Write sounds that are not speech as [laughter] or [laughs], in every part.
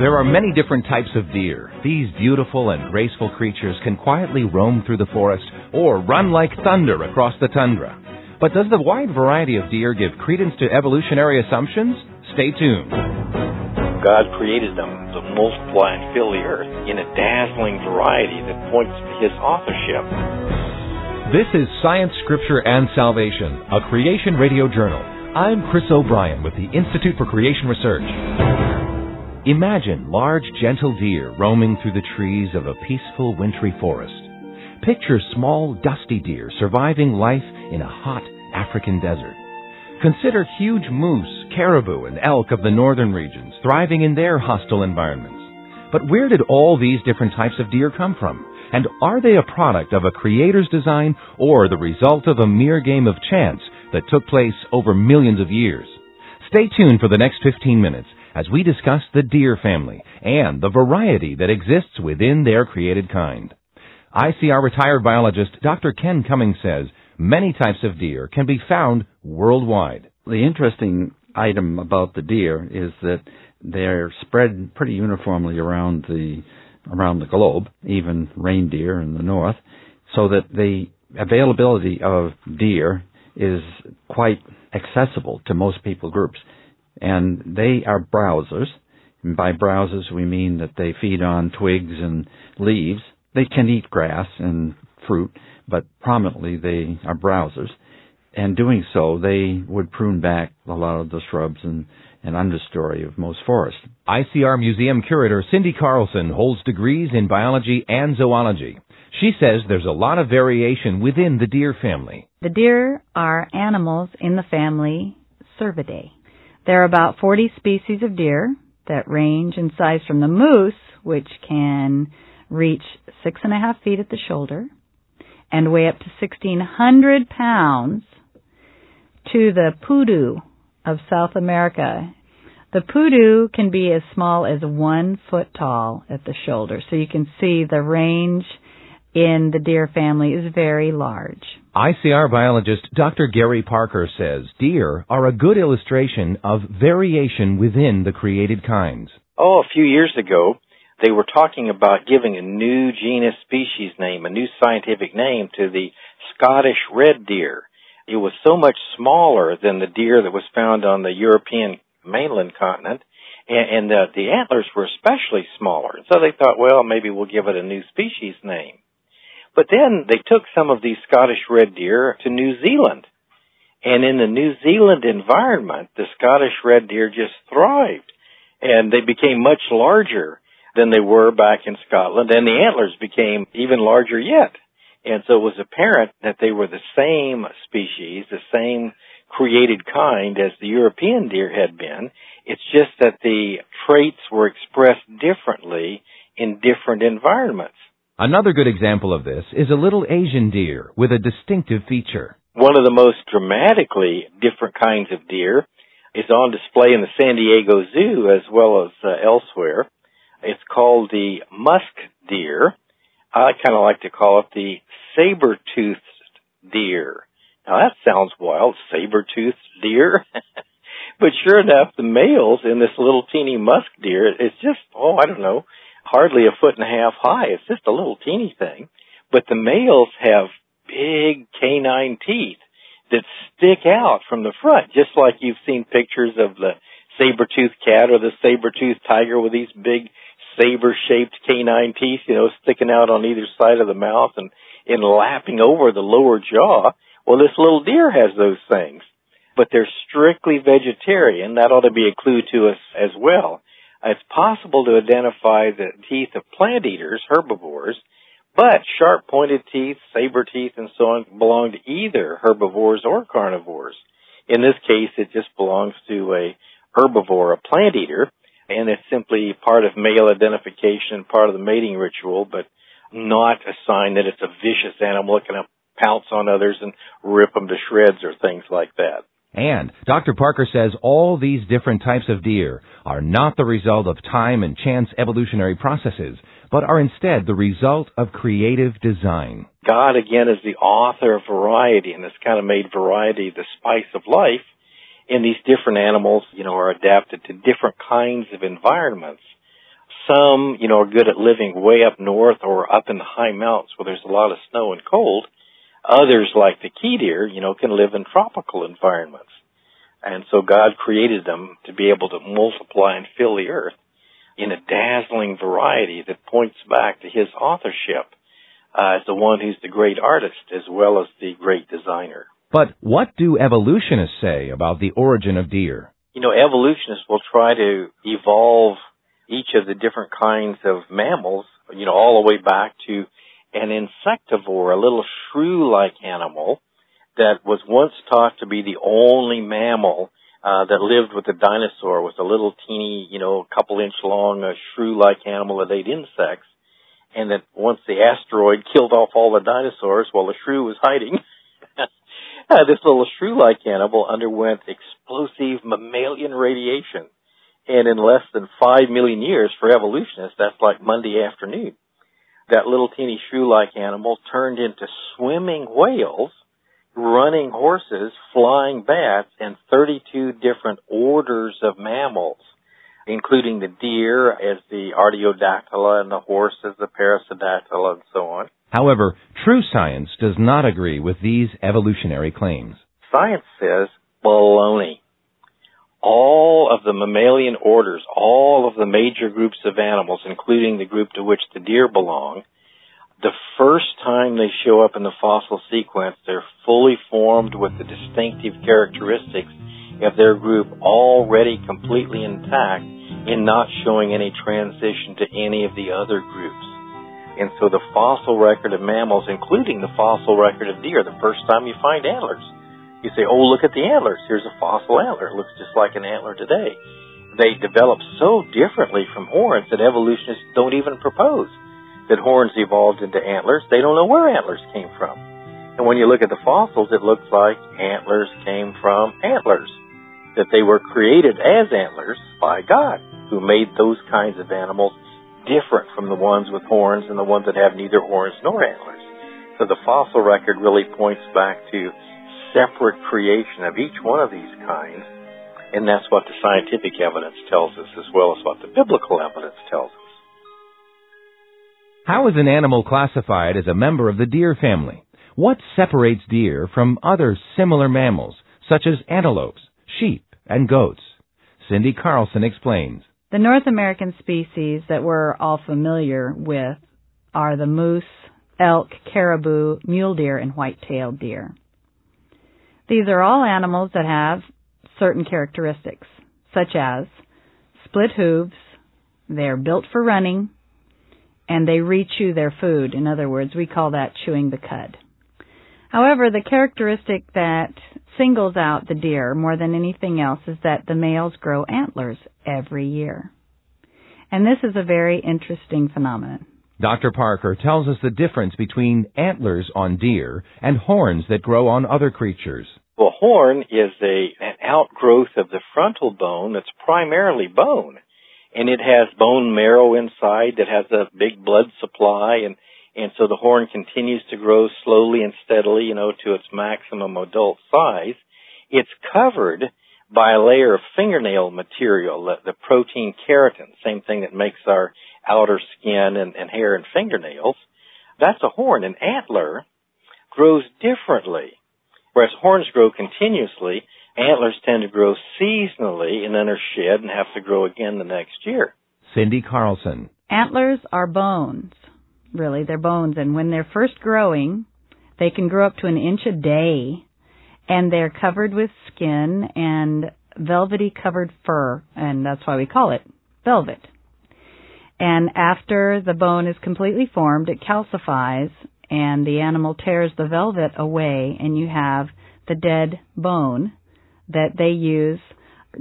There are many different types of deer. These beautiful and graceful creatures can quietly roam through the forest or run like thunder across the tundra. But does the wide variety of deer give credence to evolutionary assumptions? Stay tuned. God created them to multiply and fill the earth in a dazzling variety that points to his authorship. This is Science, Scripture, and Salvation, a creation radio journal. I'm Chris O'Brien with the Institute for Creation Research. Imagine large, gentle deer roaming through the trees of a peaceful, wintry forest. Picture small, dusty deer surviving life in a hot African desert. Consider huge moose, caribou, and elk of the northern regions thriving in their hostile environments. But where did all these different types of deer come from? And are they a product of a creator's design or the result of a mere game of chance that took place over millions of years? Stay tuned for the next 15 minutes as we discuss the deer family and the variety that exists within their created kind. ICR retired biologist Dr. Ken Cummings says many types of deer can be found worldwide. The interesting item about the deer is that they're spread pretty uniformly around the around the globe, even reindeer in the north, so that the availability of deer is quite accessible to most people groups and they are browsers. And by browsers, we mean that they feed on twigs and leaves. They can eat grass and fruit, but prominently they are browsers. And doing so, they would prune back a lot of the shrubs and, and understory of most forests. ICR Museum curator Cindy Carlson holds degrees in biology and zoology. She says there's a lot of variation within the deer family. The deer are animals in the family Cervidae. There are about 40 species of deer that range in size from the moose, which can reach six and a half feet at the shoulder and weigh up to 1,600 pounds, to the pudu of South America. The pudu can be as small as one foot tall at the shoulder, so you can see the range in the deer family is very large. ICR biologist Dr. Gary Parker says deer are a good illustration of variation within the created kinds. Oh, a few years ago, they were talking about giving a new genus species name, a new scientific name to the Scottish red deer. It was so much smaller than the deer that was found on the European mainland continent, and, and the, the antlers were especially smaller. So they thought, well, maybe we'll give it a new species name. But then they took some of these Scottish red deer to New Zealand. And in the New Zealand environment, the Scottish red deer just thrived. And they became much larger than they were back in Scotland. And the antlers became even larger yet. And so it was apparent that they were the same species, the same created kind as the European deer had been. It's just that the traits were expressed differently in different environments. Another good example of this is a little Asian deer with a distinctive feature. One of the most dramatically different kinds of deer is on display in the San Diego Zoo as well as uh, elsewhere. It's called the musk deer. I kind of like to call it the saber-toothed deer. Now that sounds wild, saber-toothed deer. [laughs] but sure enough, the males in this little teeny musk deer, it's just, oh, I don't know, hardly a foot and a half high. It's just a little teeny thing. But the males have big canine teeth that stick out from the front, just like you've seen pictures of the saber-toothed cat or the saber-toothed tiger with these big saber-shaped canine teeth, you know, sticking out on either side of the mouth and, and lapping over the lower jaw. Well, this little deer has those things, but they're strictly vegetarian. That ought to be a clue to us as well. It's possible to identify the teeth of plant eaters, herbivores, but sharp pointed teeth, saber teeth, and so on belong to either herbivores or carnivores. In this case, it just belongs to a herbivore, a plant eater, and it's simply part of male identification, part of the mating ritual, but not a sign that it's a vicious animal that can pounce on others and rip them to shreds or things like that. And Dr. Parker says all these different types of deer are not the result of time and chance evolutionary processes, but are instead the result of creative design. God, again, is the author of variety, and has kind of made variety the spice of life. And these different animals, you know, are adapted to different kinds of environments. some, you know, are good at living way up north or up in the high mountains where there's a lot of snow and cold. Others, like the key deer, you know, can live in tropical environments. And so God created them to be able to multiply and fill the earth in a dazzling variety that points back to his authorship uh, as the one who's the great artist as well as the great designer. But what do evolutionists say about the origin of deer? You know, evolutionists will try to evolve each of the different kinds of mammals, you know, all the way back to an insectivore, a little shrew-like animal that was once thought to be the only mammal uh, that lived with the dinosaur was a little teeny, you know, couple inch long, uh, shrew-like animal that ate insects. And that once the asteroid killed off all the dinosaurs while the shrew was hiding, [laughs] uh, this little shrew-like animal underwent explosive mammalian radiation. And in less than five million years for evolutionists, that's like Monday afternoon. That little teeny shrew-like animal turned into swimming whales running horses, flying bats, and 32 different orders of mammals, including the deer as the Artiodactyla and the horse as the Perissodactyla and so on. However, true science does not agree with these evolutionary claims. Science says baloney. All of the mammalian orders, all of the major groups of animals, including the group to which the deer belong, the first time they show up in the fossil sequence, they're fully formed with the distinctive characteristics of their group already completely intact and not showing any transition to any of the other groups. And so the fossil record of mammals, including the fossil record of deer, the first time you find antlers, you say, oh, look at the antlers. Here's a fossil antler. It looks just like an antler today. They develop so differently from horns that evolutionists don't even propose that horns evolved into antlers, they don't know where antlers came from. And when you look at the fossils, it looks like antlers came from antlers, that they were created as antlers by God, who made those kinds of animals different from the ones with horns and the ones that have neither horns nor antlers. So the fossil record really points back to separate creation of each one of these kinds, and that's what the scientific evidence tells us as well as what the biblical evidence tells us. How is an animal classified as a member of the deer family? What separates deer from other similar mammals, such as antelopes, sheep, and goats? Cindy Carlson explains. The North American species that we're all familiar with are the moose, elk, caribou, mule deer, and white-tailed deer. These are all animals that have certain characteristics, such as split hooves, they are built for running, and they rechew their food. In other words, we call that chewing the cud. However, the characteristic that singles out the deer more than anything else is that the males grow antlers every year. And this is a very interesting phenomenon. Dr. Parker tells us the difference between antlers on deer and horns that grow on other creatures. Well, horn is a, an outgrowth of the frontal bone that's primarily bone and it has bone marrow inside that has a big blood supply and and so the horn continues to grow slowly and steadily, you know, to its maximum adult size. It's covered by a layer of fingernail material, the, the protein keratin, same thing that makes our outer skin and, and hair and fingernails. That's a horn. An antler grows differently. Whereas horns grow continuously, Antlers tend to grow seasonally and then are shed and have to grow again the next year. Cindy Carlson. Antlers are bones. Really, they're bones. And when they're first growing, they can grow up to an inch a day. And they're covered with skin and velvety covered fur. And that's why we call it velvet. And after the bone is completely formed, it calcifies and the animal tears the velvet away and you have the dead bone that they use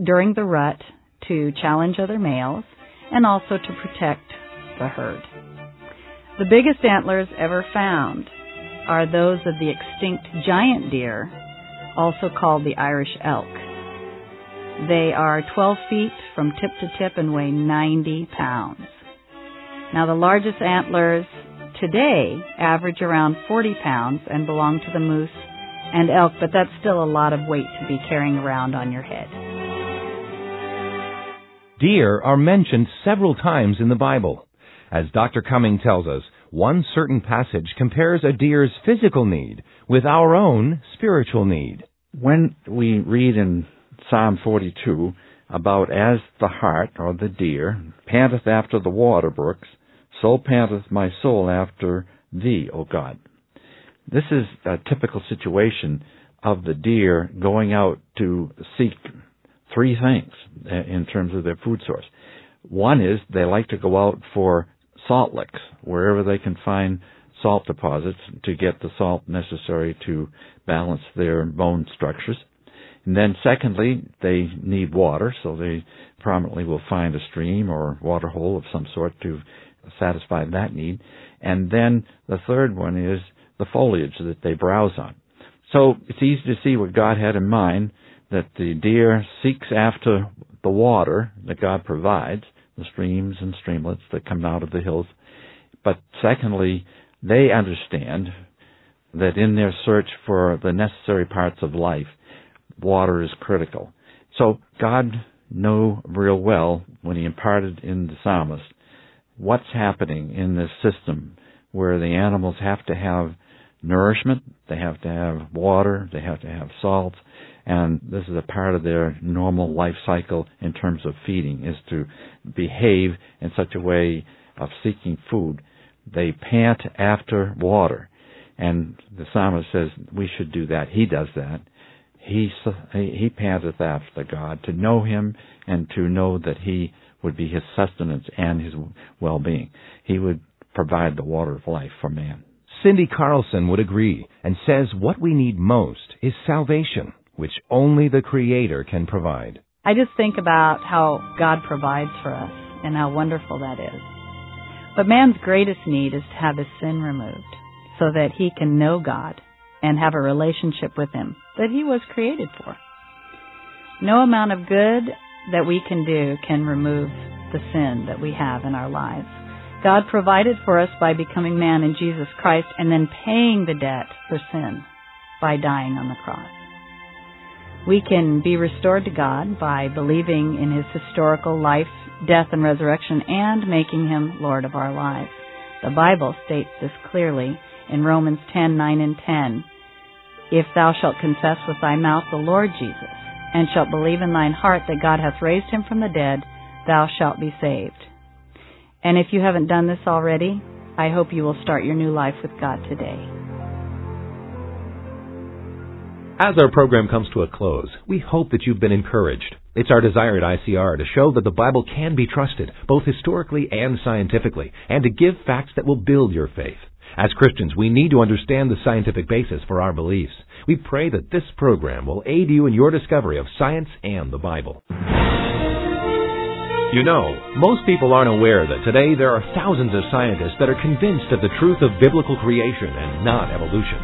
during the rut to challenge other males and also to protect the herd. The biggest antlers ever found are those of the extinct giant deer, also called the Irish elk. They are 12 feet from tip to tip and weigh 90 pounds. Now the largest antlers today average around 40 pounds and belong to the moose and elk, but that's still a lot of weight to be carrying around on your head. Deer are mentioned several times in the Bible. As Dr. Cumming tells us, one certain passage compares a deer's physical need with our own spiritual need. When we read in Psalm 42 about as the hart or the deer panteth after the water brooks, so panteth my soul after thee, O God. This is a typical situation of the deer going out to seek three things in terms of their food source. One is they like to go out for salt licks, wherever they can find salt deposits to get the salt necessary to balance their bone structures. And then secondly, they need water, so they prominently will find a stream or water hole of some sort to satisfy that need. And then the third one is the foliage that they browse on. So it's easy to see what God had in mind that the deer seeks after the water that God provides, the streams and streamlets that come out of the hills. But secondly, they understand that in their search for the necessary parts of life, water is critical. So God knew real well when he imparted in the psalmist what's happening in this system where the animals have to have nourishment, they have to have water, they have to have salt, and this is a part of their normal life cycle in terms of feeding, is to behave in such a way of seeking food. They pant after water. And the psalmist says we should do that. He does that. He, he panteth after God to know Him and to know that He would be His sustenance and His well-being. He would provide the water of life for man. Cindy Carlson would agree and says what we need most is salvation which only the Creator can provide. I just think about how God provides for us and how wonderful that is. But man's greatest need is to have his sin removed so that he can know God and have a relationship with Him that he was created for. No amount of good that we can do can remove the sin that we have in our lives. God provided for us by becoming man in Jesus Christ and then paying the debt for sin by dying on the cross. We can be restored to God by believing in His historical life, death, and resurrection and making Him Lord of our lives. The Bible states this clearly in Romans 10, 9 and 10. If thou shalt confess with thy mouth the Lord Jesus, and shalt believe in thine heart that God hath raised him from the dead, thou shalt be saved. And if you haven't done this already, I hope you will start your new life with God today. As our program comes to a close, we hope that you've been encouraged. It's our desire at ICR to show that the Bible can be trusted, both historically and scientifically, and to give facts that will build your faith. As Christians, we need to understand the scientific basis for our beliefs. We pray that this program will aid you in your discovery of science and the Bible. You know, most people aren't aware that today there are thousands of scientists that are convinced of the truth of biblical creation and not evolution.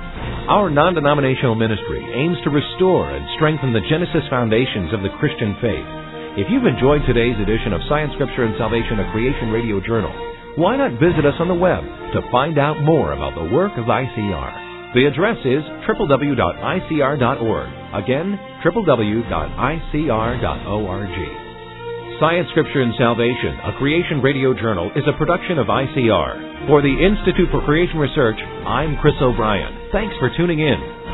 Our non denominational ministry aims to restore and strengthen the Genesis foundations of the Christian faith. If you've enjoyed today's edition of Science, Scripture, and Salvation, a Creation Radio Journal, why not visit us on the web to find out more about the work of ICR? The address is www.icr.org. Again, www.icr.org. Science, Scripture, and Salvation, a Creation Radio Journal, is a production of ICR. For the Institute for Creation Research, I'm Chris O'Brien. Thanks for tuning in.